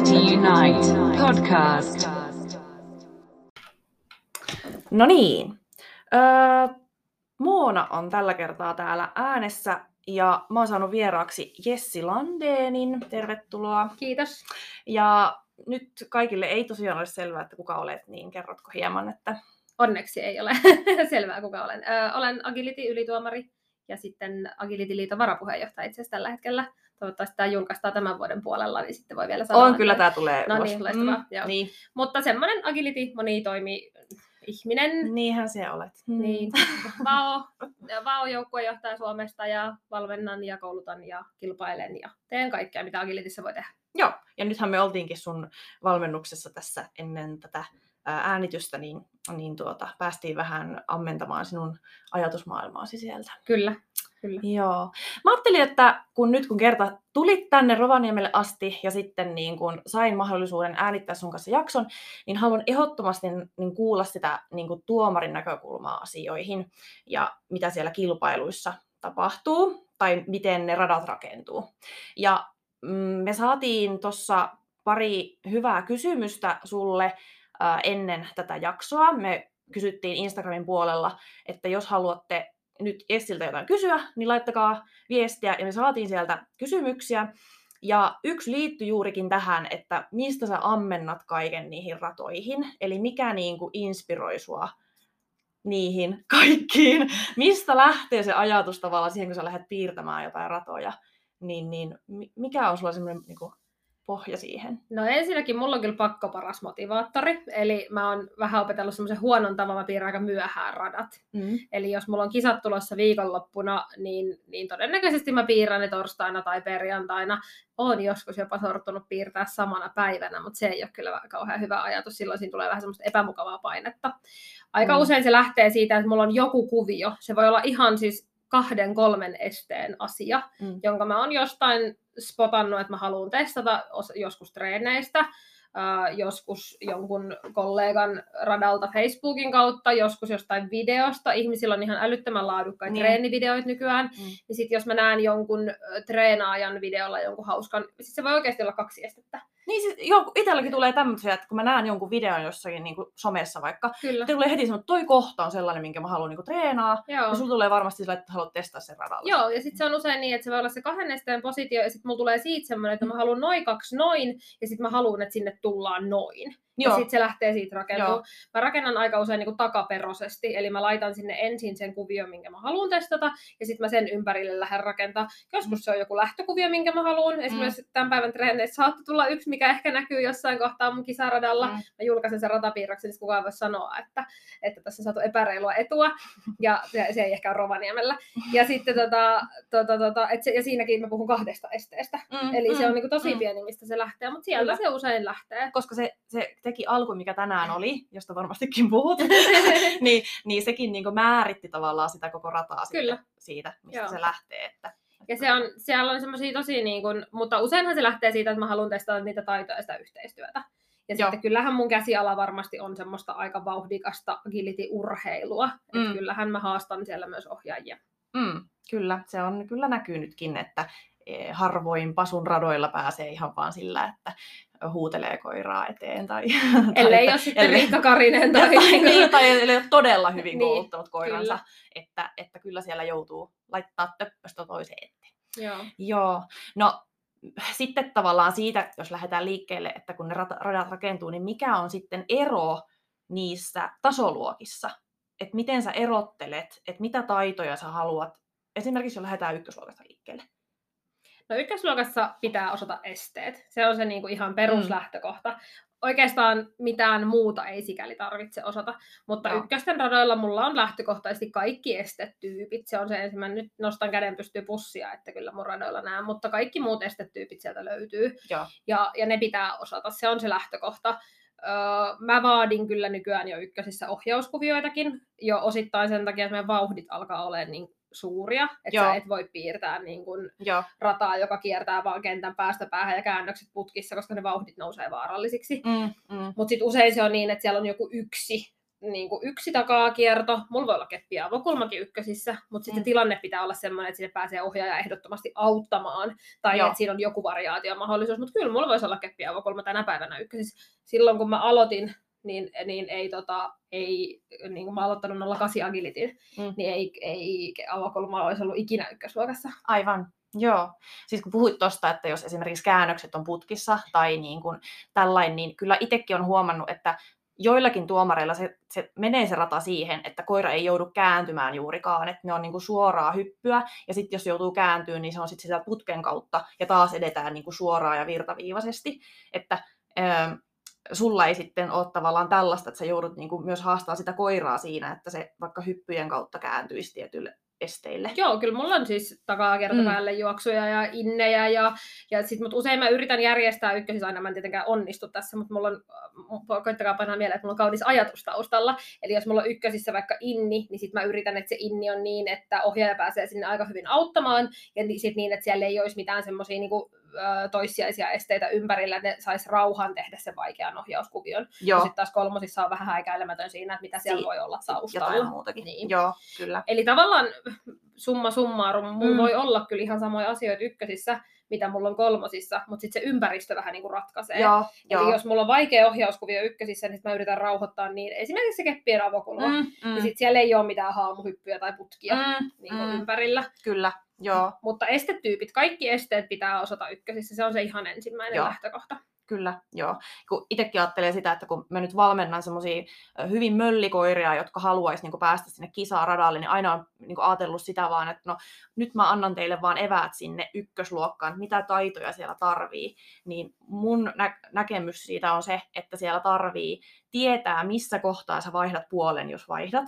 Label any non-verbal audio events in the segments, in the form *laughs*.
City Unite podcast. No niin. Öö, Moona on tällä kertaa täällä äänessä ja mä oon saanut vieraaksi Jessi Landeenin. Tervetuloa. Kiitos. Ja nyt kaikille ei tosiaan ole selvää, että kuka olet, niin kerrotko hieman, että... Onneksi ei ole *laughs* selvää, kuka olen. Ö, olen Agility-ylituomari ja sitten Agility-liiton varapuheenjohtaja itse asiassa tällä hetkellä. Toivottavasti tämä julkaistaan tämän vuoden puolella, niin sitten voi vielä sanoa. On, kyllä että- tämä tulee No ulos. niin, loistavaa, joo. niin. Mutta semmoinen Agility, moni toimi ihminen. Niinhän se olet. Niin, *laughs* VAO, VAO-joukkuejohtaja Suomesta ja valmennan ja koulutan ja kilpailen ja teen kaikkea, mitä Agilityssä voi tehdä. Joo, ja nythän me oltiinkin sun valmennuksessa tässä ennen tätä äänitystä, niin, niin tuota, päästiin vähän ammentamaan sinun ajatusmaailmaasi sieltä. Kyllä, kyllä. Joo. Mä ajattelin, että kun nyt kun kerta tulit tänne Rovaniemelle asti ja sitten niin kun sain mahdollisuuden äänittää sun kanssa jakson, niin haluan ehdottomasti niin kuulla sitä niin kuin tuomarin näkökulmaa asioihin ja mitä siellä kilpailuissa tapahtuu tai miten ne radat rakentuu. Ja mm, me saatiin tuossa pari hyvää kysymystä sulle ennen tätä jaksoa. Me kysyttiin Instagramin puolella, että jos haluatte nyt Essiltä jotain kysyä, niin laittakaa viestiä ja me saatiin sieltä kysymyksiä. Ja yksi liittyi juurikin tähän, että mistä sä ammennat kaiken niihin ratoihin, eli mikä niin kuin inspiroi sua niihin kaikkiin. Mistä lähtee se ajatus tavallaan siihen, kun sä lähdet piirtämään jotain ratoja, niin, niin mi- mikä on sulla semmoinen niin pohja siihen? No ensinnäkin mulla on kyllä pakko paras motivaattori, eli mä oon vähän opetellut semmoisen huonon tavan, mä piirrän aika myöhään radat. Mm. Eli jos mulla on kisat tulossa viikonloppuna, niin, niin todennäköisesti mä piirrän ne torstaina tai perjantaina. Oon joskus jopa sortunut piirtää samana päivänä, mutta se ei ole kyllä kauhean hyvä ajatus. Silloin siinä tulee vähän semmoista epämukavaa painetta. Aika Mm. usein se lähtee siitä, että mulla on joku kuvio. Se voi olla ihan siis kahden, kolmen esteen asia, Mm. jonka mä oon jostain spotannut, että mä haluan testata os- joskus treeneistä, joskus jonkun kollegan radalta Facebookin kautta, joskus jostain videosta. Ihmisillä on ihan älyttömän laadukkaita Niin. treenivideoita nykyään. Mm. Niin sit jos mä näen jonkun treenaajan videolla jonkun hauskan, siis se voi oikeasti olla kaksi estettä. Niin siis, joo, itselläkin tulee tämmöisiä, että kun mä näen jonkun videon jossakin niin kuin somessa vaikka, Kyllä. sitten tulee heti semmoinen, että toi kohta on sellainen, minkä mä haluan niin treenaa, Joo. ja sulla tulee varmasti sillä, että haluat testaa sen radalla. Joo, ja sitten se on usein niin, että se voi olla se kahden esteen positio, ja sitten mulla tulee siitä semmoinen, että mä haluan noin kaksi noin, ja sitten mä haluan, että sinne tullaan noin. Ja Joo. sitten se lähtee siitä rakentumaan. Mä rakennan aika usein niin takaperosesti, eli mä laitan sinne ensin sen kuvion, minkä mä haluan testata, ja sitten mä sen ympärille lähden rakentaa. Joskus se on joku lähtökuvio, minkä mä haluan. Esimerkiksi tämän päivän treeneissä saattoi tulla yksi, mikä ehkä näkyy jossain kohtaa mun kisaradalla. Mm. Mä julkaisen sen ratapiirroksen, niin kukaan voi sanoa, että, että tässä on saatu epäreilua etua, ja se, se ei ehkä ole Rovaniemellä. Ja sitten tota, tota, tota, et se, ja siinäkin mä puhun kahdesta esteestä. Mm, Eli se mm, on niinku tosi mm. pieni, mistä se lähtee, mutta sieltä Kyllä. se usein lähtee. Koska se, se teki alku, mikä tänään oli, josta varmastikin puhut, *laughs* niin, niin sekin niin määritti tavallaan sitä koko rataa Kyllä. Sitten, siitä, mistä Joo. se lähtee. Että, Ja se on, siellä on semmoisia tosi, niin kuin, mutta useinhan se lähtee siitä, että mä haluan testata niitä taitoja ja sitä yhteistyötä. Ja Joo. sitten kyllähän mun käsiala varmasti on semmoista aika vauhdikasta agility-urheilua. Mm. Että kyllähän mä haastan siellä myös ohjaajia. mm, kyllä, se on kyllä näkyy nytkin, että harvoin pasun radoilla pääsee ihan vaan sillä, että huutelee koiraa eteen. Tai, *laughs* Ellei tai, ole sitten ellei- Riikka Karinen *laughs* tai... tai, niin, tai ellei ole todella hyvin *laughs* Niin, kouluttanut koiransa, kyllä. että, että kyllä siellä joutuu laittaa töppöstä toiseen eteen. Joo. Joo, no sitten tavallaan siitä, jos lähdetään liikkeelle, että kun ne radat rakentuu, niin mikä on sitten ero niissä tasoluokissa? Että miten sä erottelet, että mitä taitoja sä haluat, esimerkiksi jos lähdetään ykkösluokasta liikkeelle. No ykkösluokassa pitää osata esteet. Se on se niinku ihan peruslähtökohta. Oikeastaan mitään muuta ei sikäli tarvitse osata, mutta Joo. ykkösten radoilla mulla on lähtökohtaisesti kaikki estetyypit. Se on se ensimmäinen, nyt nostan käden pystyy pussia, että kyllä mun radoilla näen, mutta kaikki muut estetyypit sieltä löytyy Joo. ja, ja ne pitää osata. Se on se lähtökohta. Öö, mä vaadin kyllä nykyään jo ykkösissä ohjauskuvioitakin, jo osittain sen takia, että meidän vauhdit alkaa olemaan niin suuria, että Joo. sä et voi piirtää niin Joo. rataa, joka kiertää vaan kentän päästä päähän ja käännökset putkissa, koska ne vauhdit nousee vaarallisiksi. Mm, mm. Mutta sitten usein se on niin, että siellä on joku yksi niin kuin yksi takaa kierto, mulla voi olla keppi ja avokulmakin ykkösissä, mutta sitten Mm. mm. tilanne pitää olla sellainen, että sinne pääsee ohjaaja ehdottomasti auttamaan, tai Joo. että siinä on joku variaatiomahdollisuus, mutta kyllä mulla voisi olla keppi ja avokulma tänä päivänä ykkösissä. Silloin kun mä aloitin, niin, niin ei, tota, ei niin kuin mä oon aloittanut 08 agilitin, Mm. niin ei, ei avokulma olisi ollut ikinä ykkösluokassa. Aivan, joo. Siis kun puhuit tuosta, että jos esimerkiksi käännökset on putkissa tai niin kuin tällainen, niin kyllä itsekin on huomannut, että joillakin tuomareilla se, se menee se rata siihen, että koira ei joudu kääntymään juurikaan, että ne on niin kuin suoraa hyppyä, ja sitten jos joutuu kääntyyn, niin se on sitten sitä putken kautta, ja taas edetään niin kuin suoraan ja virtaviivaisesti, että ähm, sulla ei sitten ole tavallaan tällaista, että sä joudut niin kuin myös haastaa sitä koiraa siinä, että se vaikka hyppyjen kautta kääntyisi tietyille esteille. Joo, kyllä mulla on siis takaa kertapäälle mm. juoksuja ja innejä ja, ja sit, mut usein mä yritän järjestää ykkösissä aina, mä en tietenkään onnistu tässä, mutta mulla on, koittakaa painaa mieleen, että mulla on kaunis ajatus taustalla. Eli jos mulla on ykkösissä vaikka inni, niin sit mä yritän, että se inni on niin, että ohjaaja pääsee sinne aika hyvin auttamaan ja sit niin, että siellä ei olisi mitään semmoisia niinku, ö, toissijaisia esteitä ympärillä, ne sais rauhan tehdä sen vaikean ohjauskuvion. Ja Joo, sitten taas kolmosissa on vähän häikäilemätön siinä, että mitä siellä Si- voi olla jotain taustalla. muutakin. Niin. Joo, kyllä. Eli tavallaan summa summarum, mulla Mm. voi olla kyllä ihan samoja asioita ykkösissä, mitä mulla on kolmosissa, mutta sitten se ympäristö vähän niin kuin ratkaisee. Joo, Eli joo. jos mulla on vaikea ohjauskuvio ykkösissä, niin mä yritän rauhoittaa niin esimerkiksi se keppien avokulma. Mm. mm, Ja sitten siellä ei ole mitään haamuhyppyjä tai putkia mm, niin kuin mm. ympärillä. Kyllä, joo, Mutta estetyypit, kaikki esteet pitää osata ykkösissä. Se on se ihan ensimmäinen Joo. Lähtökohta. kyllä, joo. Kun itsekin ajattelee sitä, että kun mä nyt valmennan semmoisia hyvin möllikoiria, jotka haluaisi niin päästä sinne kisaa radalle, niin aina on niin ajatellut sitä vaan, että no nyt mä annan teille vaan eväät sinne ykkösluokkaan, mitä taitoja siellä tarvii. Niin mun nä- näkemys siitä on se, että siellä tarvii tietää, missä kohtaa sä vaihdat puolen, jos vaihdat.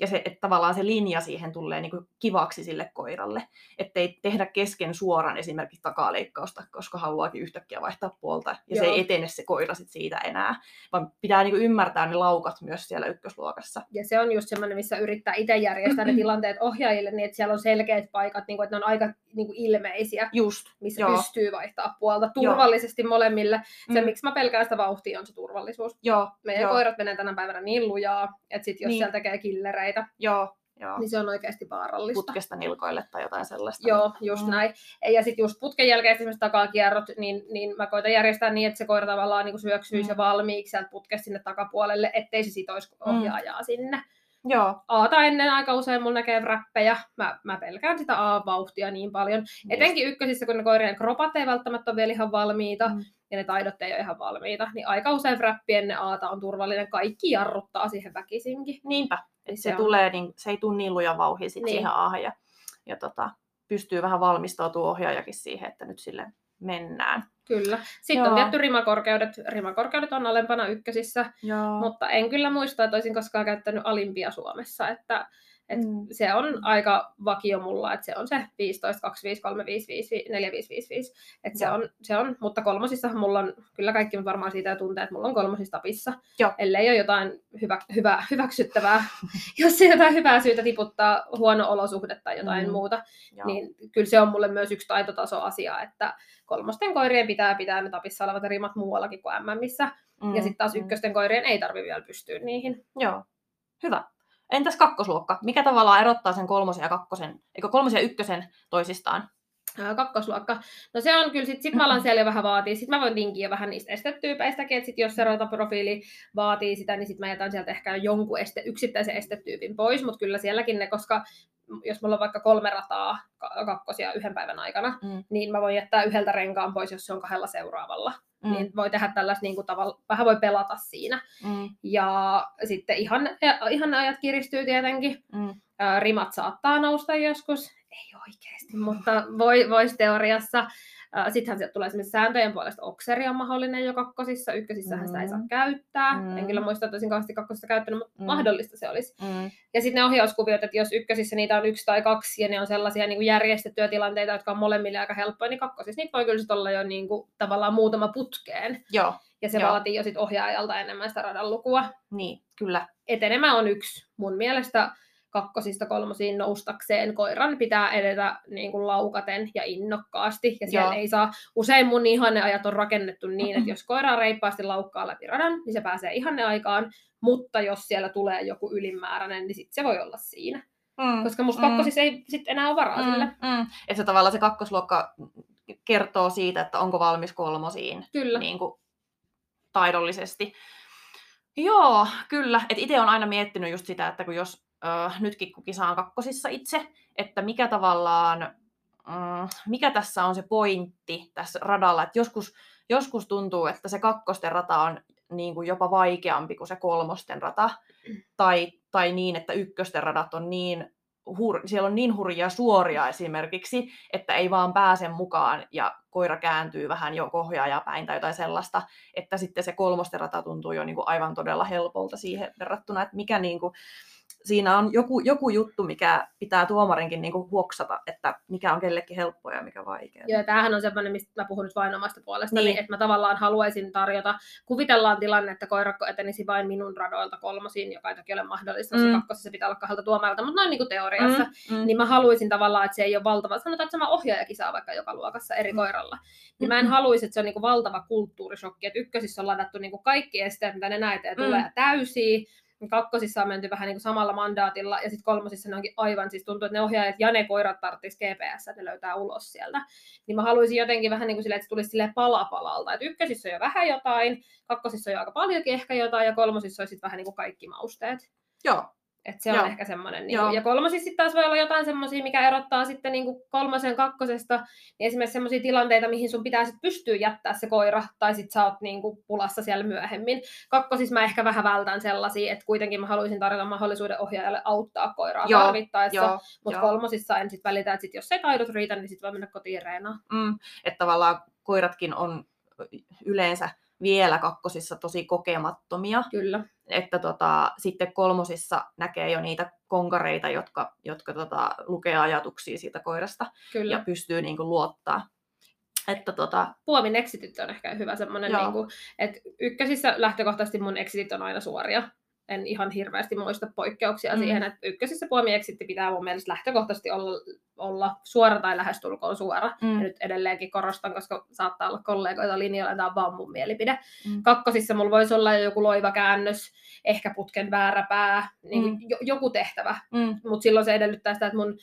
Ja se, että tavallaan se linja siihen tulee niin kuin kivaksi sille koiralle. Ettei tehdä kesken suoran esimerkiksi takaleikkausta, koska haluaakin yhtäkkiä vaihtaa puolta. Ja se Joo. ei etene se koira sit siitä enää. Vaan pitää niin kuin ymmärtää ne laukat myös siellä ykkösluokassa. Ja se on just semmoinen, missä yrittää itse järjestää ne *clears throat* tilanteet ohjaajille niin, että siellä on selkeät paikat, niin kuin, että ne on aika niin kuin ilmeisiä. Just. missä Joo. Joo. pystyy vaihtaa puolta turvallisesti molemmille. Se, Mm. miksi mä pelkään sitä vauhtia, on se turvallisuus. Joo, Meidän joo, koirat menee tänä päivänä niin lujaa, että sit jos Niin. siellä tekee killereitä, joo, joo. niin se on oikeasti vaarallista. Putkesta nilkoille tai jotain sellaista. Joo, just Mm. mm. näin. Ja sitten just putken jälkeen esimerkiksi takakierrot, niin, niin mä koitan järjestää niin, että se koira tavallaan niin syöksyisi Mm. mm. valmiiksi sieltä putkesta sinne takapuolelle, ettei se sitoisi ohjaajaa sinne. Joo. Aata ennen aika usein mulla näkee räppejä. Mä, mä pelkään sitä A-vauhtia niin paljon. Etenkin ykkösissä, kun ne koirien kropat ei välttämättä ole vielä ihan valmiita, Mm. mm. ja ne taidot ei ole ihan valmiita, niin aika usein frappi ennen aata on turvallinen. Kaikki jarruttaa siihen väkisinkin. Niinpä. Et se, se tulee, niin, se ei tule niin luja vauhi sit Niin. siihen aahan. Ja, ja tota, pystyy vähän valmistautumaan ohjaajakin siihen, että nyt sille mennään. Kyllä. Sitten Joo. on tietty rimakorkeudet. Rimakorkeudet on alempana ykkösissä, Joo. mutta en kyllä muista, että olisin koskaan käyttänyt alimpia Suomessa. Että, et Mm. Se on aika vakio mulla, että se on se 15, 25, 35, 4555. Että se Joo. on, se on, mutta kolmosissa mulla on, kyllä kaikki varmaan siitä tuntee, että mulla on kolmosissa tapissa. Joo. Ellei ole jotain hyvä, hyvä, hyväksyttävää, *laughs* jos ei jotain hyvää syytä tiputtaa huono olosuhde tai jotain Mm. muuta, Joo. niin kyllä se on mulle myös yksi taitotasoasia, että kolmosten koirien pitää pitää ne tapissa olevat rimat muuallakin kuin MMissä, Mm, ja sitten taas mm. ykkösten koirien ei tarvi vielä pystyä niihin. Joo. Hyvä. Entäs kakkosluokka? Mikä tavallaan erottaa sen kolmosen ja kakkosen, eikö kolmosen ja ykkösen toisistaan? Kakkosluokka. No se on kyllä, sit, sit mä alan siellä jo vähän vaatii. Sitten mä voin tinkiä vähän niistä estetyypeistäkin, että sit jos se rataprofiili vaatii sitä, niin sitten mä jätän sieltä ehkä jonkun este, yksittäisen estetyypin pois, mutta kyllä sielläkin ne, koska jos mulla on vaikka kolme rataa ka- kakkosia yhden päivän aikana, Mm. niin mä voin jättää yhdeltä renkaan pois, jos se on kahdella seuraavalla. Mm. Mm. Niin voi tehdä tällaista niin kuin tavalla, vähän voi pelata siinä. Mm. Ja sitten ihan, ihan ajat kiristyy tietenkin. Mm. Rimat saattaa nousta joskus, ei oikeasti, mutta voi, voisi teoriassa. Sittenhän sieltä tulee esimerkiksi sääntöjen puolesta okseri on mahdollinen jo kakkosissa, ykkösissähän sitä ei saa Mm. käyttää. Mm. En kyllä muista, että olisin kauheasti kakkosissa käyttänyt, mutta Mm. mahdollista se olisi. Mm. Ja sitten ne ohjauskuviot, että jos ykkösissä niitä on yksi tai kaksi ja ne on sellaisia niin kuin järjestettyjä tilanteita, jotka on molemmille aika helppoja, niin kakkosissa niitä voi kyllä olla jo niin kuin, tavallaan muutama putkeen. Joo, Ja se Joo. vaatii jo sit ohjaajalta enemmän sitä radan lukua niin, kyllä. etenemä on yksi mun mielestä kakkosista kolmosiin noustakseen koiran pitää edetä niin kuin laukaten ja innokkaasti. Ja siellä Joo. ei saa, usein mun ihanneajat on rakennettu niin, että *clears throat* jos koira reippaasti laukkaa läpi radan, niin se pääsee ihanneaikaan, mutta jos siellä tulee joku ylimääräinen, niin sitten se voi olla siinä. Mm. Koska musta Mm. kakkosissa ei sitten enää ole varaa sille. Mm, mm. Että se tavallaan se kakkosluokka kertoo siitä, että onko valmis kolmosiin Kyllä. niin kuin, taidollisesti. Joo, kyllä. Et itse on aina miettinyt just sitä, että kun jos äh, nytkin kun kisaan kakkosissa itse, että mikä tavallaan, mm, mikä tässä on se pointti tässä radalla, että joskus, joskus tuntuu, että se kakkosten rata on niin kuin jopa vaikeampi kuin se kolmosten rata, tai, tai niin, että ykkösten radat on niin, hur, siellä on niin hurjia suoria esimerkiksi, että ei vaan pääse mukaan ja koira kääntyy vähän jo kohjaa päin tai jotain sellaista, että sitten se kolmosten rata tuntuu jo niin kuin aivan todella helpolta siihen verrattuna, että mikä niin kuin, siinä on joku, joku juttu, mikä pitää tuomarinkin niin kuin huoksata, että mikä on kellekin helppoa ja mikä vaikeaa. Joo, tämähän on semmoinen, mistä mä puhun nyt vain omasta puolesta, Niin. että mä tavallaan haluaisin tarjota, kuvitellaan tilanne, että koirakko etenisi vain minun radoilta kolmosiin, joka ei toki ole mahdollista, Mm. mm. kakkosessa pitää olla kahdelta tuomarilta, mutta noin niin kuin teoriassa, Mm, mm. niin mä haluaisin tavallaan, että se ei ole valtava, sanotaan, että sama ohjaaja kisaa vaikka joka luokassa eri Mm. koiralla, niin mä en Mm-mm. haluaisi, että se on niin kuin valtava kulttuurishokki, että ykkösissä on ladattu niin kuin kaikki esteet, mitä ne näitä Mm. tulee täysiä, kakkosissa on menty vähän niin kuin samalla mandaatilla, ja sitten kolmosissa ne onkin aivan, siis tuntuu, että ne ohjaajat ja ne koirat tarvitsisi GPS, että ne löytää ulos sieltä. Niin mä haluaisin jotenkin vähän niin kuin silleen, että se tulisi silleen pala palalta. Että ykkösissä on jo vähän jotain, kakkosissa on jo aika paljonkin ehkä jotain, ja kolmosissa on sitten vähän niin kuin kaikki mausteet. Joo, Et se on Joo. ehkä semmoinen. Niin ja kolmosissa sitten taas voi olla jotain semmoisia, mikä erottaa sitten niin kuin kolmosen kakkosesta. Niin esimerkiksi semmoisia tilanteita, mihin sun pitää sitten pystyä jättää se koira, tai sitten sä oot niin kuin pulassa siellä myöhemmin. Kakkosissa mä ehkä vähän vältän sellaisia, että kuitenkin mä haluaisin tarjota mahdollisuuden ohjaajalle auttaa koiraa Joo, tarvittaessa. Mutta kolmosissa en sitten välitä, että sit jos ei taidot riitä, niin sitten voi mennä kotiin reenaan. Mm, että tavallaan koiratkin on yleensä vielä kakkosissa tosi kokemattomia, Kyllä. että tota, sitten kolmosissa näkee jo niitä konkareita, jotka, jotka tota, lukee ajatuksia siitä koirasta Kyllä. ja pystyy niin kuin, luottaa. Että tota, Puomin exitit on ehkä hyvä semmoinen, Joo. niin kuin, että ykkösissä lähtökohtaisesti mun exitit on aina suoria. En ihan hirveästi muista poikkeuksia Mm. mm. siihen, että ykkösissä puomi exitti pitää mun mielestä lähtökohtaisesti olla, olla suora tai lähestulkoon suora. mm, Ja nyt edelleenkin korostan, koska saattaa olla kollegoita linjoilla, tämä on vaan mun mielipide. Mm. Kakkosissa mulla voisi olla jo joku loiva käännös, ehkä putken väärä pää, niin Mm. mm. jo, joku tehtävä. mm, Mutta silloin se edellyttää sitä, että mun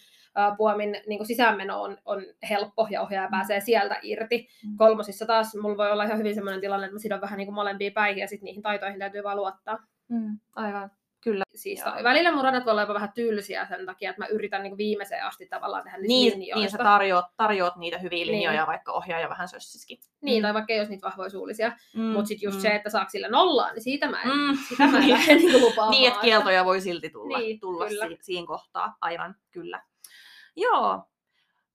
puomin niin sisäänmeno on, on helppo ja ohjaaja pääsee sieltä irti. Mm. Kolmosissa taas mulla voi olla ihan hyvin sellainen tilanne, että mä sidon vähän niin kuin molempia päihin ja sitten niihin taitoihin täytyy vaan luottaa. Mm, aivan, kyllä. Siis Joo. välillä mun radat voi olla jopa vähän tylsiä sen takia, että mä yritän niin viimeiseen asti tavallaan tehdä niistä Niin, linjoista. niin sä tarjoat, tarjoat niitä hyviä Niin. linjoja, vaikka ohjaaja vähän sössiskin. Niin, Mm. tai vaikka ei olisi niitä vahvoja suullisia. Mm, Mutta sitten just mm. se, että saako sillä nollaa, niin siitä mä en, Mm. sitä mä en *laughs* lähde niin lupaamaan. Niin, että kieltoja voi silti tulla, Niin, tulla kyllä. si- siinä kohtaa, aivan, kyllä. Joo,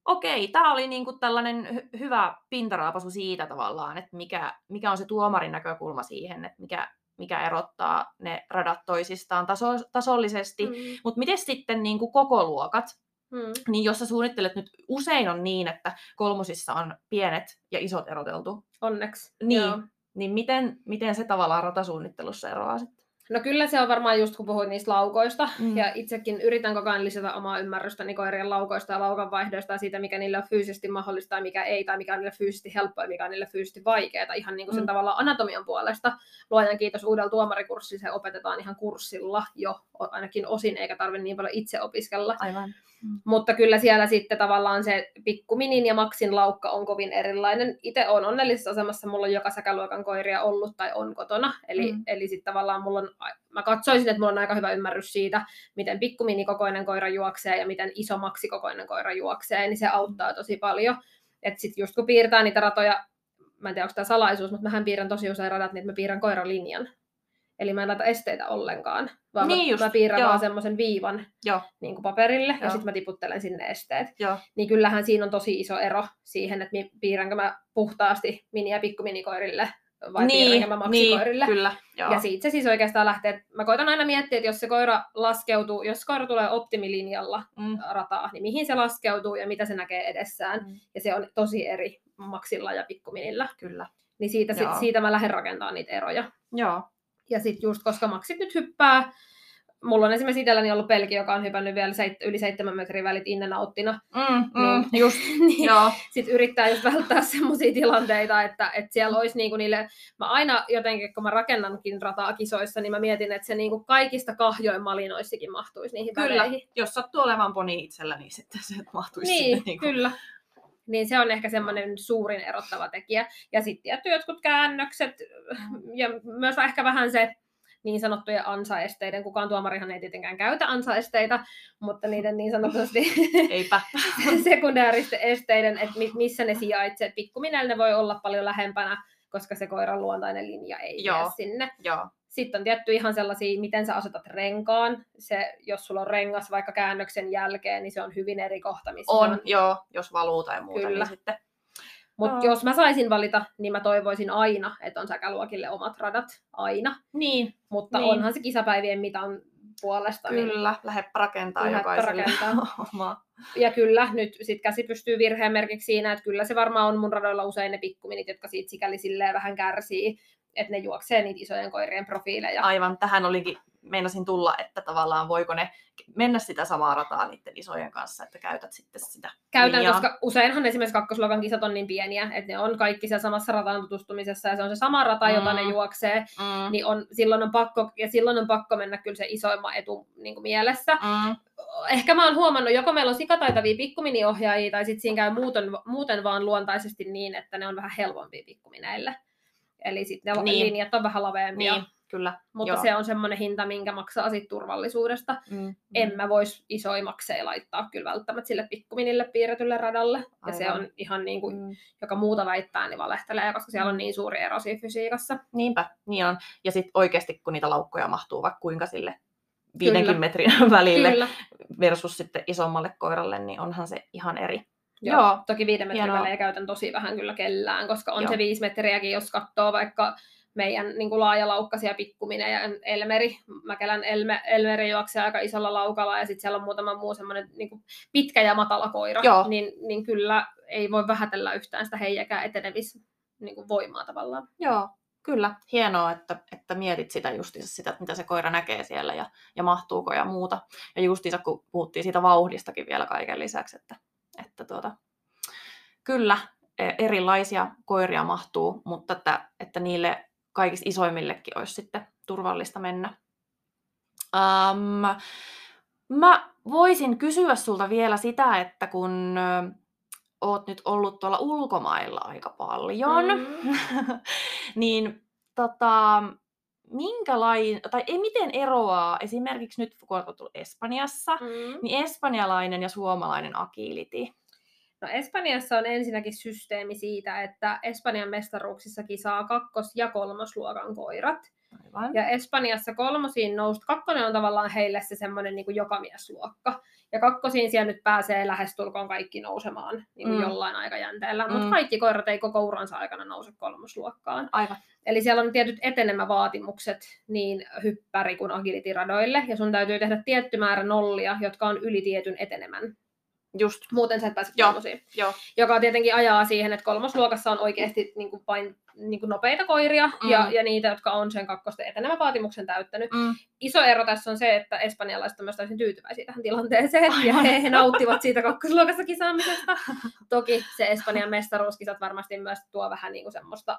okei, tämä oli niinku tällainen hy- hyvä pintaraapasu siitä tavallaan, että mikä, mikä on se tuomarin näkökulma siihen, että mikä, mikä erottaa ne radat toisistaan taso, tasollisesti. Mm. Mutta miten sitten niinku koko luokat, mm. niin jos sä suunnittelet nyt, usein on niin, että kolmosissa on pienet ja isot eroteltu, Onneksi. Niin. Joo. niin miten, miten se tavallaan ratasuunnittelussa eroaa sitten? No kyllä se on varmaan just kun puhuin niistä laukoista, Mm. ja itsekin yritän koko ajan lisätä omaa ymmärrystäni koirien laukoista ja laukanvaihdoista ja siitä, mikä niille on fyysisesti mahdollista ja mikä ei, tai mikä on niille fyysisesti helppoa ja mikä on niille fyysisesti vaikeaa, ihan niin kuin sen Mm. tavallaan anatomian puolesta. Luojan kiitos uudella tuomarikurssilla, se opetetaan ihan kurssilla jo, ainakin osin, eikä tarvitse niin paljon itse opiskella. Aivan. Mutta kyllä siellä sitten tavallaan se pikkuminin ja maksin laukka on kovin erilainen. Itse olen onnellisessa asemassa, mulla on joka säkäluokan koiria ollut tai on kotona. Eli, Mm. mm. eli sitten tavallaan mulla on, mä katsoisin, että mulla on aika hyvä ymmärrys siitä, miten pikkuminikokoinen koira juoksee ja miten iso maksikokoinen koira juoksee, niin se auttaa tosi paljon. Että sitten just kun piirtää niitä ratoja, mä en tiedä onko tämä salaisuus, mutta mähän piirrän tosi usein radat, niin että mä piirrän koiran linjan. Eli mä en laita esteitä ollenkaan, vaan Niin mä, just, mä piirrän joo. vaan semmoisen viivan Joo, niin kuin paperille Joo. ja sitten mä tiputtelen sinne esteet. joo. Niin kyllähän siinä on tosi iso ero siihen, että piirränkö mä puhtaasti mini- ja pikkuminikoirille vai niin, piirränkö mä maksikoirille. Niin, kyllä. Joo. Ja siitä se siis oikeastaan lähtee, että mä koitan aina miettiä, että jos se koira laskeutuu, jos koira tulee optimilinjalla Mm. rataa, niin mihin se laskeutuu ja mitä se näkee edessään. Mm. Ja se on tosi eri maksilla ja pikkuminillä. Kyllä. Niin siitä, sit, siitä mä lähden rakentamaan niitä eroja. Joo. Ja sitten just koska maksit nyt hyppää mulla on esimerkiksi itselläni ollut pelki, joka on hypännyt vielä seit, yli seitsemän metrin välit in nauttina. Mm, mm, Niin. *laughs* just, niin joo. sitten yrittää just välttää semmoisia tilanteita, että, että siellä olisi niinku niille, mä aina jotenkin, kun mä rakennankin rataa kisoissa, niin mä mietin, että se niinku kaikista kahjoin malinoissikin mahtuisi niihin Kyllä, väleihin. jos sattuu olemaan poni itsellä, niin sitten se mahtuisi Niin, sinne. Niin kyllä. Niin se on ehkä semmoinen suurin erottava tekijä. Ja sitten tietty jotkut käännökset ja myös ehkä vähän se niin sanottujen ansaesteiden, kukaan tuomarihan ei tietenkään käytä ansaesteita, mutta niiden niin sanotusti *laughs* Eipä. *laughs* sekundääristen esteiden, että mi- missä ne sijaitsee. Et Pikkuminellä ne voi olla paljon lähempänä, koska se koiran luontainen linja ei Joo. jää sinne. Joo. Sitten on tietty ihan sellaisia, miten sä asetat renkaan. Se, jos sulla on rengas vaikka käännöksen jälkeen, niin se on hyvin eri kohta, missä se On, joo, jos valuu tai muuta, Kyllä. niin sitten. Mutta Joo. jos mä saisin valita, niin mä toivoisin aina, että on säkäluokille omat radat. Aina. Niin, Mutta Niin. onhan se kisapäivien mitan puolesta. Niin kyllä, lähdepä rakentaa Lähdepä jokaiselle rakentaa. *laughs* oma. Ja kyllä, nyt sit käsi pystyy virheen merkiksi siinä, että kyllä se varmaan on mun radoilla usein ne pikkuminit, jotka siitä sikäli silleen vähän kärsii, että ne juoksee niitä isojen koirien profiileja. Aivan, tähän olikin, meinasin tulla, että tavallaan voiko ne mennä sitä samaa rataa niiden isojen kanssa, että käytät sitten sitä Käytän, linjaa. koska useinhan esimerkiksi kakkosluokan kisat on niin pieniä, että ne on kaikki siellä samassa rataan tutustumisessa ja se on se sama rata, jota ne Mm. juoksee, Mm, niin on, silloin, on pakko, ja silloin on pakko mennä kyllä se isoimman etu niin kuin mielessä. mm, Ehkä mä oon huomannut, joko meillä on sikataitavia pikkuminiohjaajia, tai sitten siinä käy muuten, muuten vaan luontaisesti niin, että ne on vähän helpompia pikkumineille. Eli sitten ne Niin. linjat on vähän laveampia. niin, kyllä. Mutta joo. se on semmoinen hinta, minkä maksaa sit turvallisuudesta. Mm, En mä vois isoja makseja laittaa kyllä välttämättä sille pikkuminille piirretylle radalle. Ja se Aivan. on ihan niin kuin, mm. joka muuta väittää, niin valehtelee, koska siellä on niin suuri ero siinä fysiikassa. Niinpä, niin on. Ja sitten oikeasti, kun niitä laukkoja mahtuu vaikka kuinka sille 50 Kyllä. metrin *laughs* välille Kyllä. versus sitten isommalle koiralle, niin onhan se ihan eri. Joo. Joo. Toki viiden metrin Hienoa. välejä käytän tosi vähän kyllä kellään, koska on Joo. se viisi metriäkin, jos katsoo vaikka meidän niin kuin laajalaukkaisia pikkuminen ja Elmeri, Mäkelän Elme, Elmeri juoksee aika isolla laukalla ja sitten siellä on muutama muu semmoinen niin kuin pitkä ja matala koira, Joo. niin, niin kyllä ei voi vähätellä yhtään sitä heijäkään etenevis niin kuin voimaa tavallaan. Joo, kyllä. Hienoa, että, että mietit sitä justiinsa sitä, että mitä se koira näkee siellä ja, ja mahtuuko ja muuta. Ja justiinsa, kun puhuttiin siitä vauhdistakin vielä kaiken lisäksi, että, että tuota, kyllä e- erilaisia koiria mahtuu, mutta että, että niille kaikista isoimmillekin olisi sitten turvallista mennä. Um, mä voisin kysyä sulta vielä sitä, että kun oot nyt ollut tuolla ulkomailla aika paljon, Mm. *laughs* niin tota, minkälainen, tai ei miten eroaa esimerkiksi nyt, kun olet ollut Espanjassa, Mm. niin espanjalainen ja suomalainen agility. No Espanjassa on ensinnäkin systeemi siitä, että Espanjan mestaruuksissakin saa kakkos- ja kolmosluokan koirat. Aivan. Ja Espanjassa kolmosiin nousta, kakkonen on tavallaan heille se semmoinen niin jokamiesluokka. Ja kakkosiin siellä nyt pääsee lähestulkoon kaikki nousemaan niin kuin Mm. jollain aikajänteellä. Mm. Mutta kaikki koirat ei koko uransa aikana nouse kolmosluokkaan. Aivan. Eli siellä on tietyt etenemävaatimukset niin hyppäri kuin agility-radoille. Ja sun täytyy tehdä tietty määrä nollia, jotka on yli tietyn etenemän. Just, Muuten sä et pääse Joo. kolmosiin. joo. Joka tietenkin ajaa siihen, että kolmosluokassa on oikeasti niin kuin vain niin kuin nopeita koiria Mm. ja, ja niitä, jotka on sen kakkosten etenemävaatimuksen täyttänyt. Mm. Iso ero tässä on se, että espanjalaiset on myös täysin tyytyväisiä tähän tilanteeseen ja Aivan. he, he nauttivat siitä kakkosluokassa kisaamisesta. Toki se Espanjan mestaruuskisat varmasti myös tuo vähän niin kuin semmoista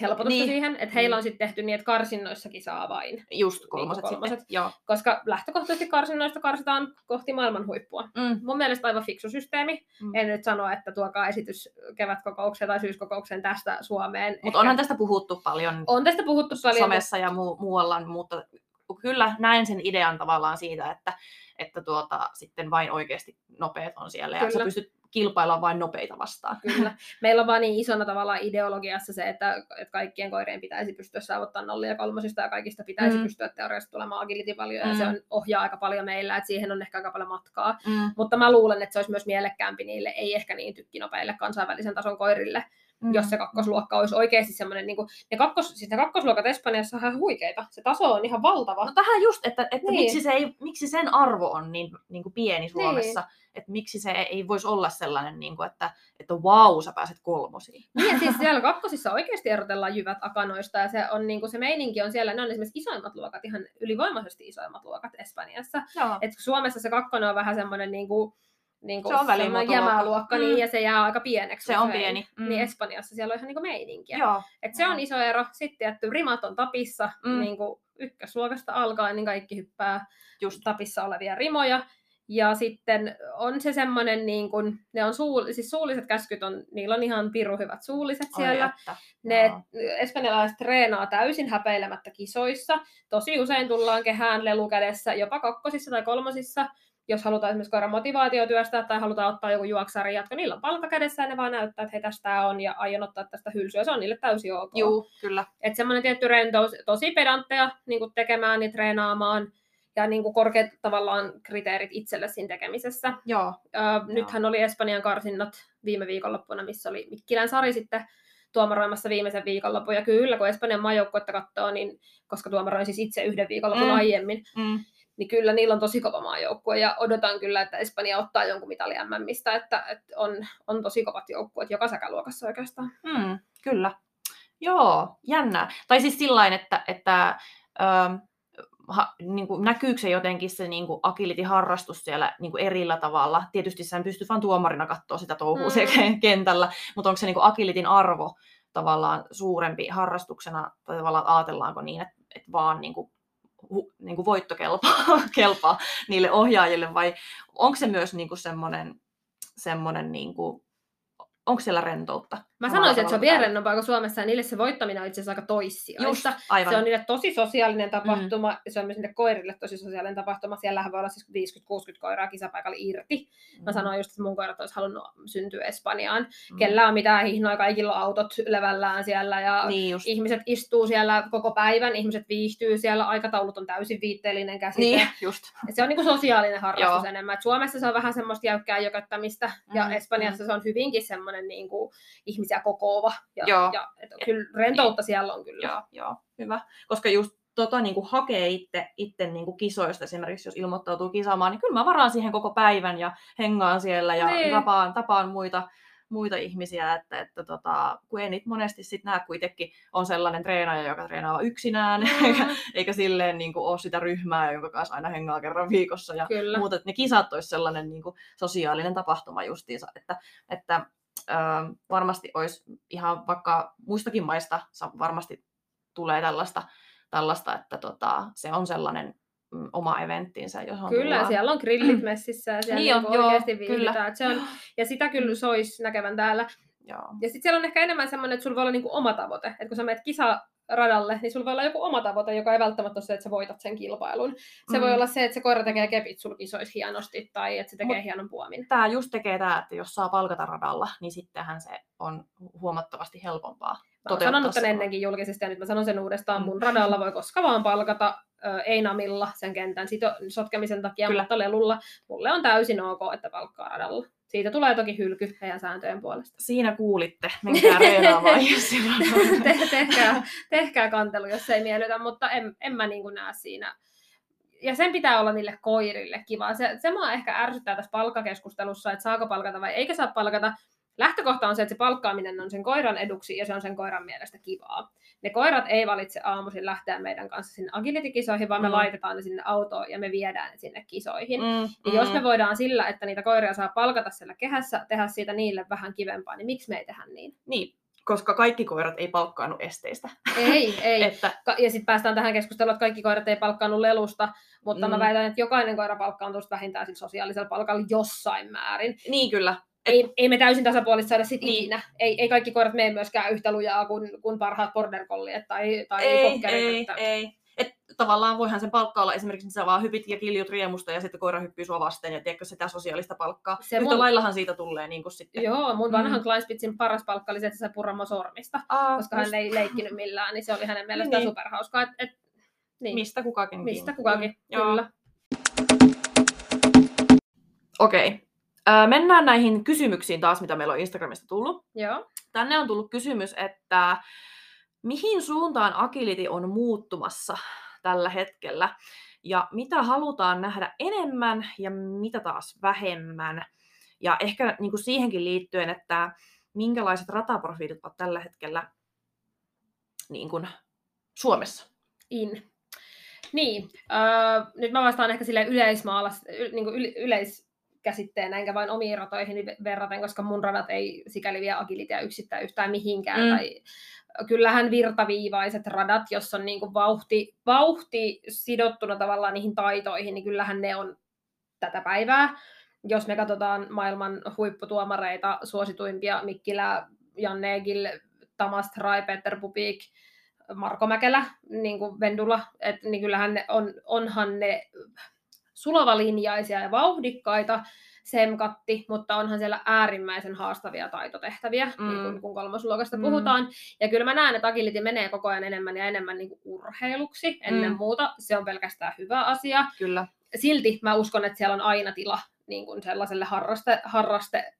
helpotusta Niin. niin. siihen, että heillä Niin. on sitten tehty niin, että karsinnoissakin saa vain. Just kolmoset, kolmoset. sitten. Joo. Koska lähtökohtaisesti karsinnoista karsitaan kohti maailman huippua. Mm. Mun mielestä aivan fiksu systeemi. Mm. En nyt sano, että tuokaa esitys kevätkokoukseen tai syyskokoukseen tästä Suomeen. Mutta onhan tästä puhuttu paljon on tästä puhuttu paljon. somessa ja mu- muualla, mutta kyllä näen sen idean tavallaan siitä, että, että tuota, sitten vain oikeasti nopeat on siellä ja sä Kyllä. pystyt kilpailla vain nopeita vastaan. *laughs* Kyllä. Meillä on vaan niin isona tavallaan ideologiassa se, että, että kaikkien koirien pitäisi pystyä saavuttamaan nollia kolmosista ja kaikista pitäisi Mm. mm. pystyä teoriassa tulemaan agility paljon ja Mm. se on, ohjaa aika paljon meillä, että siihen on ehkä aika paljon matkaa. Mm. Mutta mä luulen, että se olisi myös mielekkäämpi niille, ei ehkä niin tykkinopeille kansainvälisen tason koirille, mm. jos se kakkosluokka olisi oikeasti semmoinen, niin kuin, ne, kakkos, siis ne kakkosluokat Espanjassa on ihan huikeita. Se taso on ihan valtava. No tähän just, että, että Niin. miksi, se ei, miksi sen arvo on niin, niin kuin pieni Suomessa, että miksi se ei voisi olla sellainen, niin kuin, että, että vau, sä pääset kolmosiin. Niin, siis siellä kakkosissa oikeasti erotellaan jyvät akanoista, ja se, on, niin kuin, se meininki on siellä, ne on esimerkiksi isoimmat luokat, ihan ylivoimaisesti isoimmat luokat Espanjassa. Et Suomessa se kakkonen on vähän semmoinen niin kuin, niin kuin Se on välimuotoluokka. jämäluokka, Mm. niin, ja se jää aika pieneksi. Se on usein. pieni. Mm. Niin Espanjassa siellä on ihan niin kuin meininkiä. Joo. Et se on iso ero. Sitten että rimat on tapissa, Mm. niin kuin ykkösluokasta alkaen, niin kaikki hyppää Just. tapissa olevia rimoja. Ja sitten on se semmoinen, niin kuin, ne on suul, siis suulliset käskyt, on, niillä on ihan pirun hyvät suulliset Ai siellä. Ne espanjalaiset treenaa täysin häpeilemättä kisoissa. Tosi usein tullaan kehään lelukädessä, jopa kakkosissa tai kolmosissa, jos halutaan esimerkiksi koiran motivaatio työstää tai halutaan ottaa joku juoksari jatko. Niillä on palkka kädessä ja ne vaan näyttää, että hei tästä on ja aion ottaa tästä hylsyä. Se on niille täysin ok. Juu, kyllä. Että semmoinen tietty rentous, tosi pedantteja niin tekemään ja treenaamaan ja niin kuin korkeat tavallaan kriteerit itselle siinä tekemisessä. Joo. Öö, nythän oli Espanjan karsinnat viime viikonloppuna, missä oli Mikkilän Sari sitten tuomaroimassa viimeisen viikonlopun. Ja kyllä, kun Espanjan maajoukkuetta katsoo, niin koska tuomaroin siis itse yhden viikonlopun mm. aiemmin, Mm. Niin kyllä niillä on tosi kova maajoukkue. Ja odotan kyllä, että Espanja ottaa jonkun mitali MMistä, että, että on, on tosi kovat joukkueet joka säkäluokassa oikeastaan. Mm, kyllä. Joo, jännää. Tai siis sillain, että, että ähm, ha, niin kuin, näkyykö se jotenkin se niin kuin agility-harrastus siellä niin kuin erillä tavalla? Tietysti sä pystyt vain tuomarina katsoa sitä touhua Mm. siellä kentällä, mutta onko se niin kuin agilitin arvo tavallaan suurempi harrastuksena, tai tavallaan ajatellaanko niin, että, että vaan niin kuin, niin kuin voitto *laughs* kelpaa, kelpaa niille ohjaajille, vai onko se myös niin kuin semmoinen, semmoinen niin kuin, onko siellä rentoutta? Mä samalla sanoisin, että se on vielä kuin rennompaa kuin Suomessa, ja niille se voittaminen on itse asiassa aika toissijaista. Se on niille tosi sosiaalinen tapahtuma, mm. se on myös niille koirille tosi sosiaalinen tapahtuma. Siellähän voi olla siis 50-60 koiraa kisapaikalla irti. Mä sanoin just, että mun koirat olisi halunnut syntyä Espanjaan. Mm. Kellä on mitään hihnoa, kaikilla on autot levällään siellä ja Niin just. ihmiset istuu siellä koko päivän, ihmiset viihtyy siellä, aikataulut on täysin viitteellinen käsite. Niin, just. Se on niinku sosiaalinen harrastus Joo. enemmän. Et Suomessa se on vähän semmoista jäykkää jököttämistä, ja Mm, Espanjassa se on hyvinkin semmoinen niinku ihmisiä kokoava. Ja, Joo. ja et kyllä rentoutta siellä on kyllä. Joo, joo, hyvä. Koska just tota niin kuin hakee itse, itse niin kuin kisoista esimerkiksi, jos ilmoittautuu kisaamaan, niin kyllä mä varaan siihen koko päivän ja hengaan siellä ja Niin. tapaan, tapaan muita, muita ihmisiä, että, että tota, kun ei niitä monesti sit näe, kun itsekin on sellainen treenaaja, joka treenaa yksinään, *laughs* eikä, Mm, eikä silleen niin kuin ole sitä ryhmää, jonka kanssa aina hengaa kerran viikossa ja kyllä. muuta, että ne kisat olisi sellainen niin kuin sosiaalinen tapahtuma justiinsa, että, että varmasti olisi ihan vaikka muistakin maista varmasti tulee tällaista, tällaista että tota, se on sellainen mm, oma eventtinsä, jos on Kyllä, tullaan. siellä on grillit messissä ja siellä Niin niin on, joo, oikeasti viihdytään. Se on, ja sitä kyllä sois näkevän täällä. Joo. Ja sitten siellä on ehkä enemmän semmoinen, että sulla voi olla niinku oma tavoite. Että kun sä menet kisaradalle, niin sulla voi olla joku oma tavoite, joka ei välttämättä ole se, että sä voitat sen kilpailun. Se Mm. voi olla se, että se koira tekee kepit sulla kisoissa hienosti tai että se tekee Mut- hienon puomin. Tämä just tekee tämä, että jos saa palkata radalla, niin sittenhän se on huomattavasti helpompaa. Mä oon sanonut vaan. ennenkin julkisesti ja nyt mä sanon sen uudestaan. Mm. Mun radalla voi koska vaan palkata, ö, ei namilla sen kentän sito- sotkemisen takia, Kyllä. mutta lelulla. Mulle on täysin ok, että palkkaa radalla. Siitä tulee toki hylky heidän sääntöjen puolesta. Siinä kuulitte, menkää reenaamaan. jos *laughs* Te, tehkää, tehkää kantelu, jos ei miellytä, mutta en, en mä niin näe siinä. Ja sen pitää olla niille koirille kiva. Se, se mua ehkä ärsyttää tässä palkkakeskustelussa, että saako palkata vai eikä saa palkata. Lähtökohta on se, että se palkkaaminen on sen koiran eduksi ja se on sen koiran mielestä kivaa. Ne koirat ei valitse aamuisin lähteä meidän kanssa sinne agility-kisoihin, vaan me Mm. laitetaan ne sinne autoon ja me viedään ne sinne kisoihin. Mm, Ja jos me voidaan sillä, että niitä koiria saa palkata siellä kehässä, tehdä siitä niille vähän kivempaa, niin miksi me ei tehdä niin? Niin, koska kaikki koirat ei palkkaannu esteistä. Ei, *laughs* ei. Että, ja sitten päästään tähän keskusteluun, että kaikki koirat ei palkkaannut lelusta, mutta mm. mä Mm. väitän, että jokainen koira palkkaantuu vähintään sillä sosiaalisella palkalla jossain määrin. niin kyllä. Ei, ei me täysin tasapuolista saada sit Niin. ikinä. Ei, ei kaikki koirat mene myöskään yhtä lujaa kuin, kuin parhaat border tai, tai Ei, kokkerit, ei, että- ei. Et tavallaan voihan sen palkka olla esimerkiksi, että sä vaan hypit ja kiljut riemusta ja sitten koira hyppii sua vasten ja tiedätkö sitä sosiaalista palkkaa. Se Yhtä mun- laillahan siitä tulee niin kuin sitten. Joo, mun Mm. vanhan Kleinspitzin paras palkka oli se, että se sai purra mua sormista, Aa, koska just hän ei leikkinyt millään, niin se oli hänen mielestään Niin. superhauskaa. Et, et, niin. Mistä kukakin. Mistä kukakin, Joo. kyllä. Okei. Öö, mennään näihin kysymyksiin taas, mitä meillä on Instagramista tullut. Joo. Tänne on tullut kysymys, että mihin suuntaan agility on muuttumassa tällä hetkellä ja mitä halutaan nähdä enemmän ja mitä taas vähemmän. Ja ehkä niin kuin siihenkin liittyen, että minkälaiset rataprofiilit ovat tällä hetkellä niin kuin Suomessa. In. Niin, öö, nyt mä vastaan ehkä sille yleismaalas, y, niin kuin yle, yleiskäsitteenä, enkä vain omiin ratoihin verraten, koska mun radat ei sikäli vie agilitia yksittäin yhtään mihinkään. Mm. Tai, kyllähän virtaviivaiset radat, jos on niin kuin vauhti, vauhti sidottuna tavallaan niihin taitoihin, niin kyllähän ne on tätä päivää. Jos me katsotaan maailman huipputuomareita, suosituimpia Mikkilä, Janne Egil, Tamas Trai, Peter Pupik, Marko Mäkelä, niin kuin Vendula, että niin kyllähän ne on, onhan ne sulavalinjaisia ja vauhdikkaita, semkatti, mutta onhan siellä äärimmäisen haastavia taitotehtäviä, mm. niin kun, kun kolmosluokasta mm. puhutaan. Ja kyllä mä näen, että agility menee koko ajan enemmän ja enemmän niin kuin urheiluksi ennen mm. muuta. Se on pelkästään hyvä asia. Kyllä. Silti mä uskon, että siellä on aina tila niin kuin sellaiselle harraste, harraste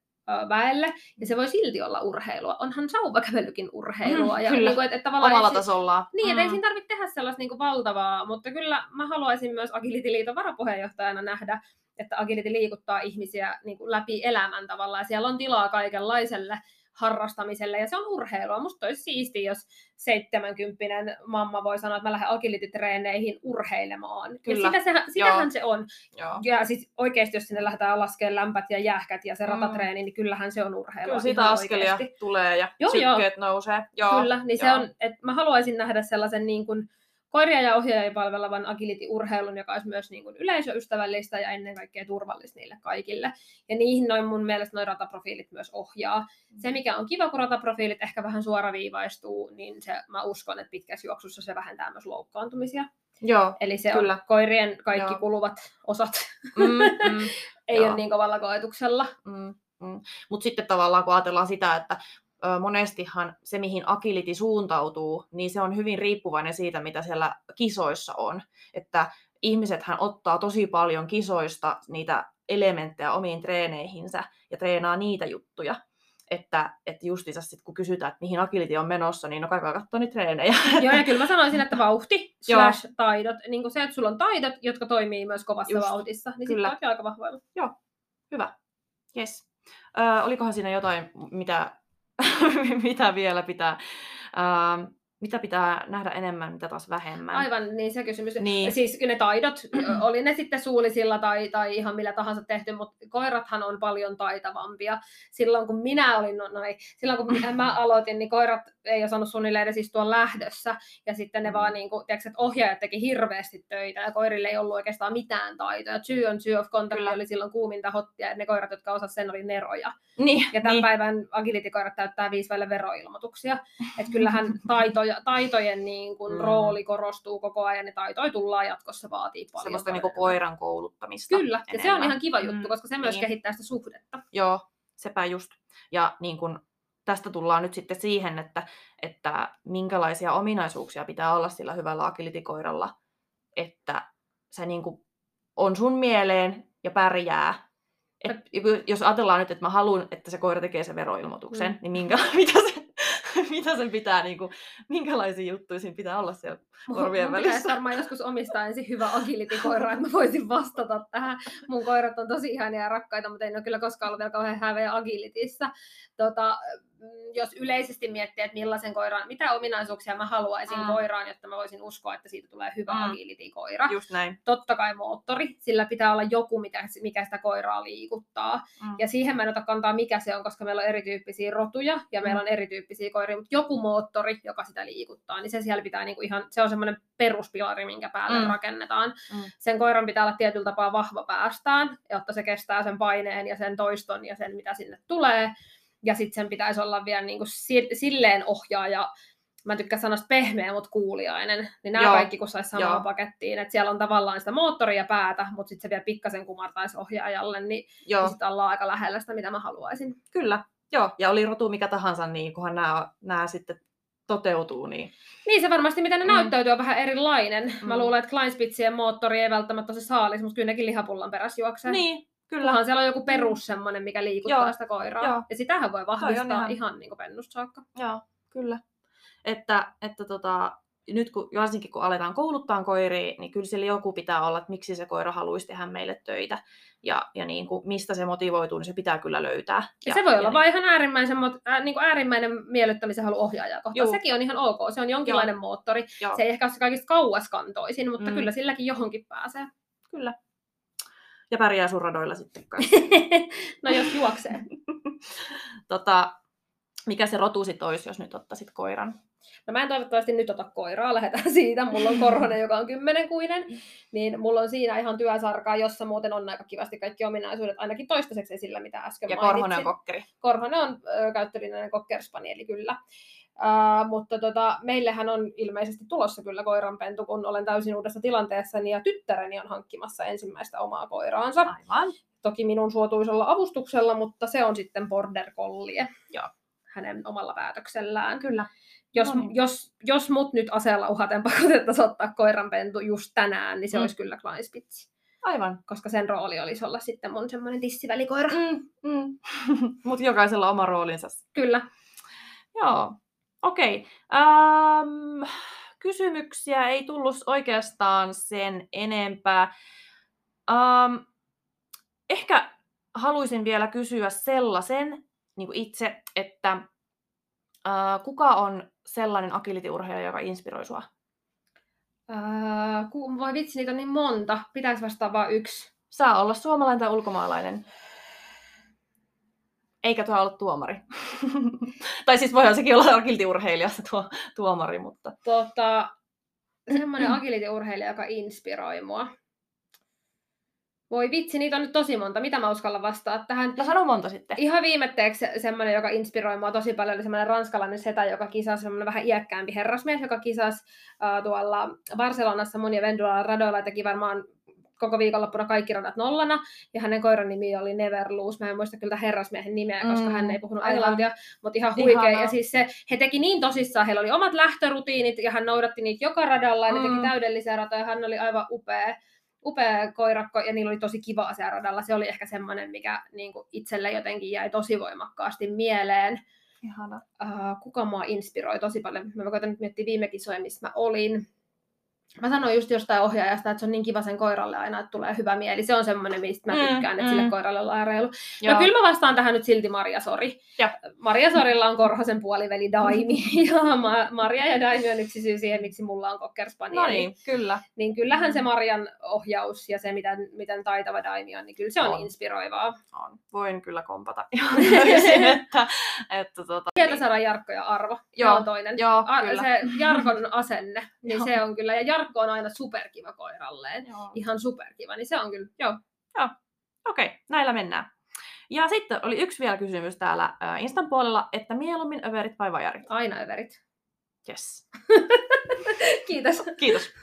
väelle, ja se voi silti olla urheilua. Onhan sauvakävelykin urheilua. Mm, ja kyllä, niin kuin, että, että omalla ei, tasolla. Niin, mm. että ei siinä tarvitse tehdä sellaista niin kuin valtavaa, mutta kyllä mä haluaisin myös Agility-liiton varapuheenjohtajana nähdä, että Agility liikuttaa ihmisiä niin kuin läpi elämän tavallaan, ja siellä on tilaa kaikenlaiselle harrastamiselle, ja se on urheilua. Musta olisi siistiä, jos 70 mamma voi sanoa, että mä lähden agility-treeneihin urheilemaan. Kyllä. Ja sitä sehän, sitähän Joo. se on. Joo. Ja siis oikeasti, jos sinne lähdetään laskemaan lämpät ja jäähkät ja se Mm. ratatreeni, niin kyllähän se on urheilua. Kyllä siitä ihan askelia oikeasti. tulee ja Joo, sykkeet nousee. Joo, Kyllä, niin se joo. on, että mä haluaisin nähdä sellaisen niin kuin koiria ja ohjaajia palvelevan agility-urheilun, joka olisi myös niin kuin yleisöystävällistä ja ennen kaikkea turvallista niille kaikille. Ja niihin noin mun mielestä noin rataprofiilit myös ohjaa. Se, mikä on kiva, kun rataprofiilit ehkä vähän suoraviivaistuu, niin se, mä uskon, että pitkässä juoksussa se vähentää myös loukkaantumisia. Joo. Eli se Kyllä. on koirien kaikki Joo. kuluvat osat. Mm, mm, *laughs* Ei Joo. ole niin kovalla koetuksella. mm, mm. Mutta sitten tavallaan kun ajatellaan sitä, että monestihan se, mihin agility suuntautuu, niin se on hyvin riippuvainen siitä, mitä siellä kisoissa on. Että ihmisethän ottaa tosi paljon kisoista niitä elementtejä omiin treeneihinsä ja treenaa niitä juttuja. Että, että justiinsa sit, kun kysytään, että mihin agility on menossa, niin no kaikilla katsoo niitä treenejä. *laughs* Joo, ja kyllä mä sanoisin, että vauhti *laughs* Joo. slash taidot, niin kuin se, että sulla on taidot, jotka toimii myös kovassa Just, vauhdissa, niin kyllä. sitten aika vahvoilla. Hyvä. Yes. Ö, olikohan siinä jotain, mitä, *laughs* mitä vielä pitää, ö, mitä pitää nähdä enemmän, mitä taas vähemmän? Aivan, niin se kysymys. Niin. Siis ne taidot, oli ne sitten suulisilla tai, tai ihan millä tahansa tehty, mutta koirathan on paljon taitavampia. Silloin kun minä olin, no, no ei, silloin kun minä- mä aloitin, niin koirat ei osannut suunnilleen edes istua lähdössä. Ja sitten ne vaan, niin kuin, tiedätkö, että ohjaajat teki hirveästi töitä ja koirille ei ollut oikeastaan mitään taitoja. Two on two of contact Kyllä. oli silloin kuuminta hottia ja ne koirat, jotka osasivat sen, oli neroja. Niin, Ja tämän niin. päivän agility-koirat täyttää viisi välillä veroilmoituksia. Että kyllähän *laughs* taitoja, taitojen niin kun Mm. rooli korostuu koko ajan ja taitoja tullaan jatkossa vaatii paljon. Semmoista niinku paljon koiran kouluttamista. Kyllä, ja se on enemmän. ihan kiva juttu, Mm, koska se myös niin. kehittää sitä suhdetta. Joo, sepä just. Ja niin kun, tästä tullaan nyt sitten siihen, että, että minkälaisia ominaisuuksia pitää olla sillä hyvällä agility-koiralla, että se niin kun on sun mieleen ja pärjää. Et, jos ajatellaan nyt, että mä haluan, että se koira tekee sen veroilmoituksen, Mm. niin minkä, *laughs* mitä, se, *laughs* mitä sen pitää, niin kuin, minkälaisia juttuja siinä pitää olla siellä korvien Mun pitäisi välissä. varmaan joskus omistaa ensin hyvä agility-koira, että mä voisin vastata tähän. Mun koirat on tosi ihania ja rakkaita, mutta ei ole kyllä koskaan ollut vielä kauhean häveä agilitissa. Tota, jos yleisesti miettii, että millaisen koiran, mitä ominaisuuksia mä haluaisin Mm. koiraan, jotta mä voisin uskoa, että siitä tulee hyvä Mm. agility-koira. Just näin. totta kai moottori, sillä pitää olla joku, mikä, mikä sitä koiraa liikuttaa. Mm. Ja siihen mä en ota kantaa, mikä se on, koska meillä on erityyppisiä rotuja ja Mm. meillä on erityyppisiä koiria, mutta joku moottori, joka sitä liikuttaa, niin se siellä pitää niinku ihan, se on semmoinen peruspilari, minkä päälle Mm. rakennetaan. Mm. Sen koiran pitää olla tietyllä tapaa vahva päästään, jotta se kestää sen paineen ja sen toiston ja sen, mitä sinne tulee. Ja sitten sen pitäisi olla vielä niinku si- silleen ohjaaja, mä en tykkää sanasta pehmeä, mutta kuuliainen. Niin nämä Joo, kaikki, kun saisi samaan joo. pakettiin. Että siellä on tavallaan sitä moottoria päätä, mutta sitten se vielä pikkasen kumartaisi ohjaajalle, niin, Joo, niin sitten ollaan aika lähellä sitä, mitä mä haluaisin. kyllä. Joo, ja oli rotu mikä tahansa, niin kunhan nämä, nämä sitten toteutuu, niin Niin se varmasti, miten ne Mm. näyttäytyy, on vähän erilainen. Mä Mm. luulen, että Kleinspitzien moottori ei välttämättä se saalis, mutta kyllä nekin lihapullan perässä juoksee. Niin, Kyllä. Kyllähän siellä on joku perus semmoinen, mikä liikuttaa Joo, sitä koiraa. joo. Ja sitähän voi vahvistaa ihan- ihan, niin kuin pennusta saakka. Joo, kyllä. Että, että tota, nyt kun, varsinkin kun aletaan kouluttaa koiria, niin kyllä sillä joku pitää olla, että miksi se koira haluaisi tehdä meille töitä. Ja, ja niin kuin, mistä se motivoituu, niin se pitää kyllä löytää. Ja, se voi olla niin, vain ihan äärimmäisen, äh, niin kuin äärimmäinen miellyttämisen halu ohjaajaa kohtaan. Juu. Sekin on ihan ok. Se on jonkinlainen moottori. Joo, Se ei ehkä ole se kaikista kauaskantoisin, mutta Mm. mm. kyllä silläkin johonkin pääsee. kyllä. Ja pärjää sun radoilla sitten kanssa. *laughs* no jos juoksee. *laughs* tota, mikä se rotu sit olisi, jos nyt ottaisit koiran? No mä en toivottavasti nyt ota koiraa, lähdetään siitä. Mulla on korhonen, joka on kymmenenkuinen. Niin mulla on siinä ihan työsarkaa, jossa muuten on aika kivasti kaikki ominaisuudet, ainakin toistaiseksi esillä, mitä äsken Ja mainitsin. korhonen on kokkeri. Korhonen on ö, käyttölinjainen kokkerspanieli kyllä. Uh, mutta tota, meillähän on ilmeisesti tulossa kyllä koiranpentu, kun olen täysin uudessa tilanteessa, ja tyttäreni on hankkimassa ensimmäistä omaa koiraansa. Aivan. Toki minun suotuisella avustuksella, mutta se on sitten border collie. Joo. Hänen omalla päätöksellään. Kyllä. Jos, No niin. jos, jos mut nyt aseella uhaten pakotettaisiin ottaa koiranpentu just tänään, niin se Mm. mm. olisi kyllä Kleinspitz. Aivan. Koska sen rooli olisi olla sitten mun semmoinen tissivälikoira. Mm, mm. *laughs* Mutta jokaisella oma roolinsa. Kyllä. Joo, okei. Ähm, kysymyksiä ei tullut oikeastaan sen enempää. Ähm, ehkä haluaisin vielä kysyä sellaisen niin kuin itse, että äh, kuka on sellainen agility-urheilija, joka inspiroi sua? Ää, ku, voi vitsi, niitä on niin monta. Pitääkö vastaa vain yksi? Saa olla suomalainen tai ulkomaalainen. Eikä tuo olla tuomari. *laughs* tai siis voihan sekin olla agility-urheilija se tuo, tuomari, mutta... Tota, semmoinen agility-urheilija, joka inspiroi mua. Voi vitsi, niitä on nyt tosi monta. Mitä mä uskallan vastaa tähän? No sano monta sitten. Ihan viimetteeksi se- semmoinen, joka inspiroi mua tosi paljon, oli semmoinen ranskalainen setä, joka kisasi, semmoinen vähän iäkkäämpi herrasmies, joka kisasi uh, tuolla Barcelonassa monia Vendulalla radoilla ja teki varmaan koko viikonloppuna kaikki radat nollana, ja hänen koiran nimi oli Neverloose. Mä en muista kyllä herrasmiehen nimeä, koska Mm, hän ei puhunut aivan. englantia, mutta ihan huikea. Ihanaa. Ja siis se, he teki niin tosissaan, heillä oli omat lähtörutiinit, ja hän noudatti niitä joka radalla, ja ne Mm. teki täydellisiä ratoja, hän oli aivan upea upea koirakko ja niillä oli tosi kivaa siellä radalla. Se oli ehkä semmoinen, mikä niin kuin itselle jotenkin jäi tosi voimakkaasti mieleen. Ihana. Uh, kuka mua inspiroi tosi paljon? Mä koitan nyt miettiä viime kisoja, missä mä olin. Mä sanoin just jostain ohjaajasta, että se on niin kiva sen koiralle aina, että tulee hyvä mieli. Se on semmoinen, mistä mä Mm, tykkään, että mm. sille koiralle ollaan reilu. Joo. No kyllä mä vastaan tähän nyt silti Maria Sori. Ja. Maria Sorilla on Korhosen puoliveli Daimi. *laughs* ja Ma- Maria ja Daimi on yksi syy siihen, miksi mulla on Cocker Spanieli. No niin, kyllä. Niin kyllähän se Mm. Marian ohjaus ja se, miten, miten taitava Daimi on, niin kyllä se on, On. inspiroivaa. On. Voin kyllä kompata *laughs* täysin, että, että tota, Sieltä saadaan Jarkko ja Arvo. Joo, on toinen. Joo, A- kyllä. se Jarkon asenne, niin *laughs* Joo. se on kyllä, ja Jarkko on aina superkiva koiralleen. Joo. Ihan superkiva, niin se on kyllä, joo. Okei, näillä mennään. Ja sitten oli yksi vielä kysymys täällä Instan puolella, että mieluummin överit vai vajarit? Aina överit. Yes. *laughs* Kiitos. Kiitos.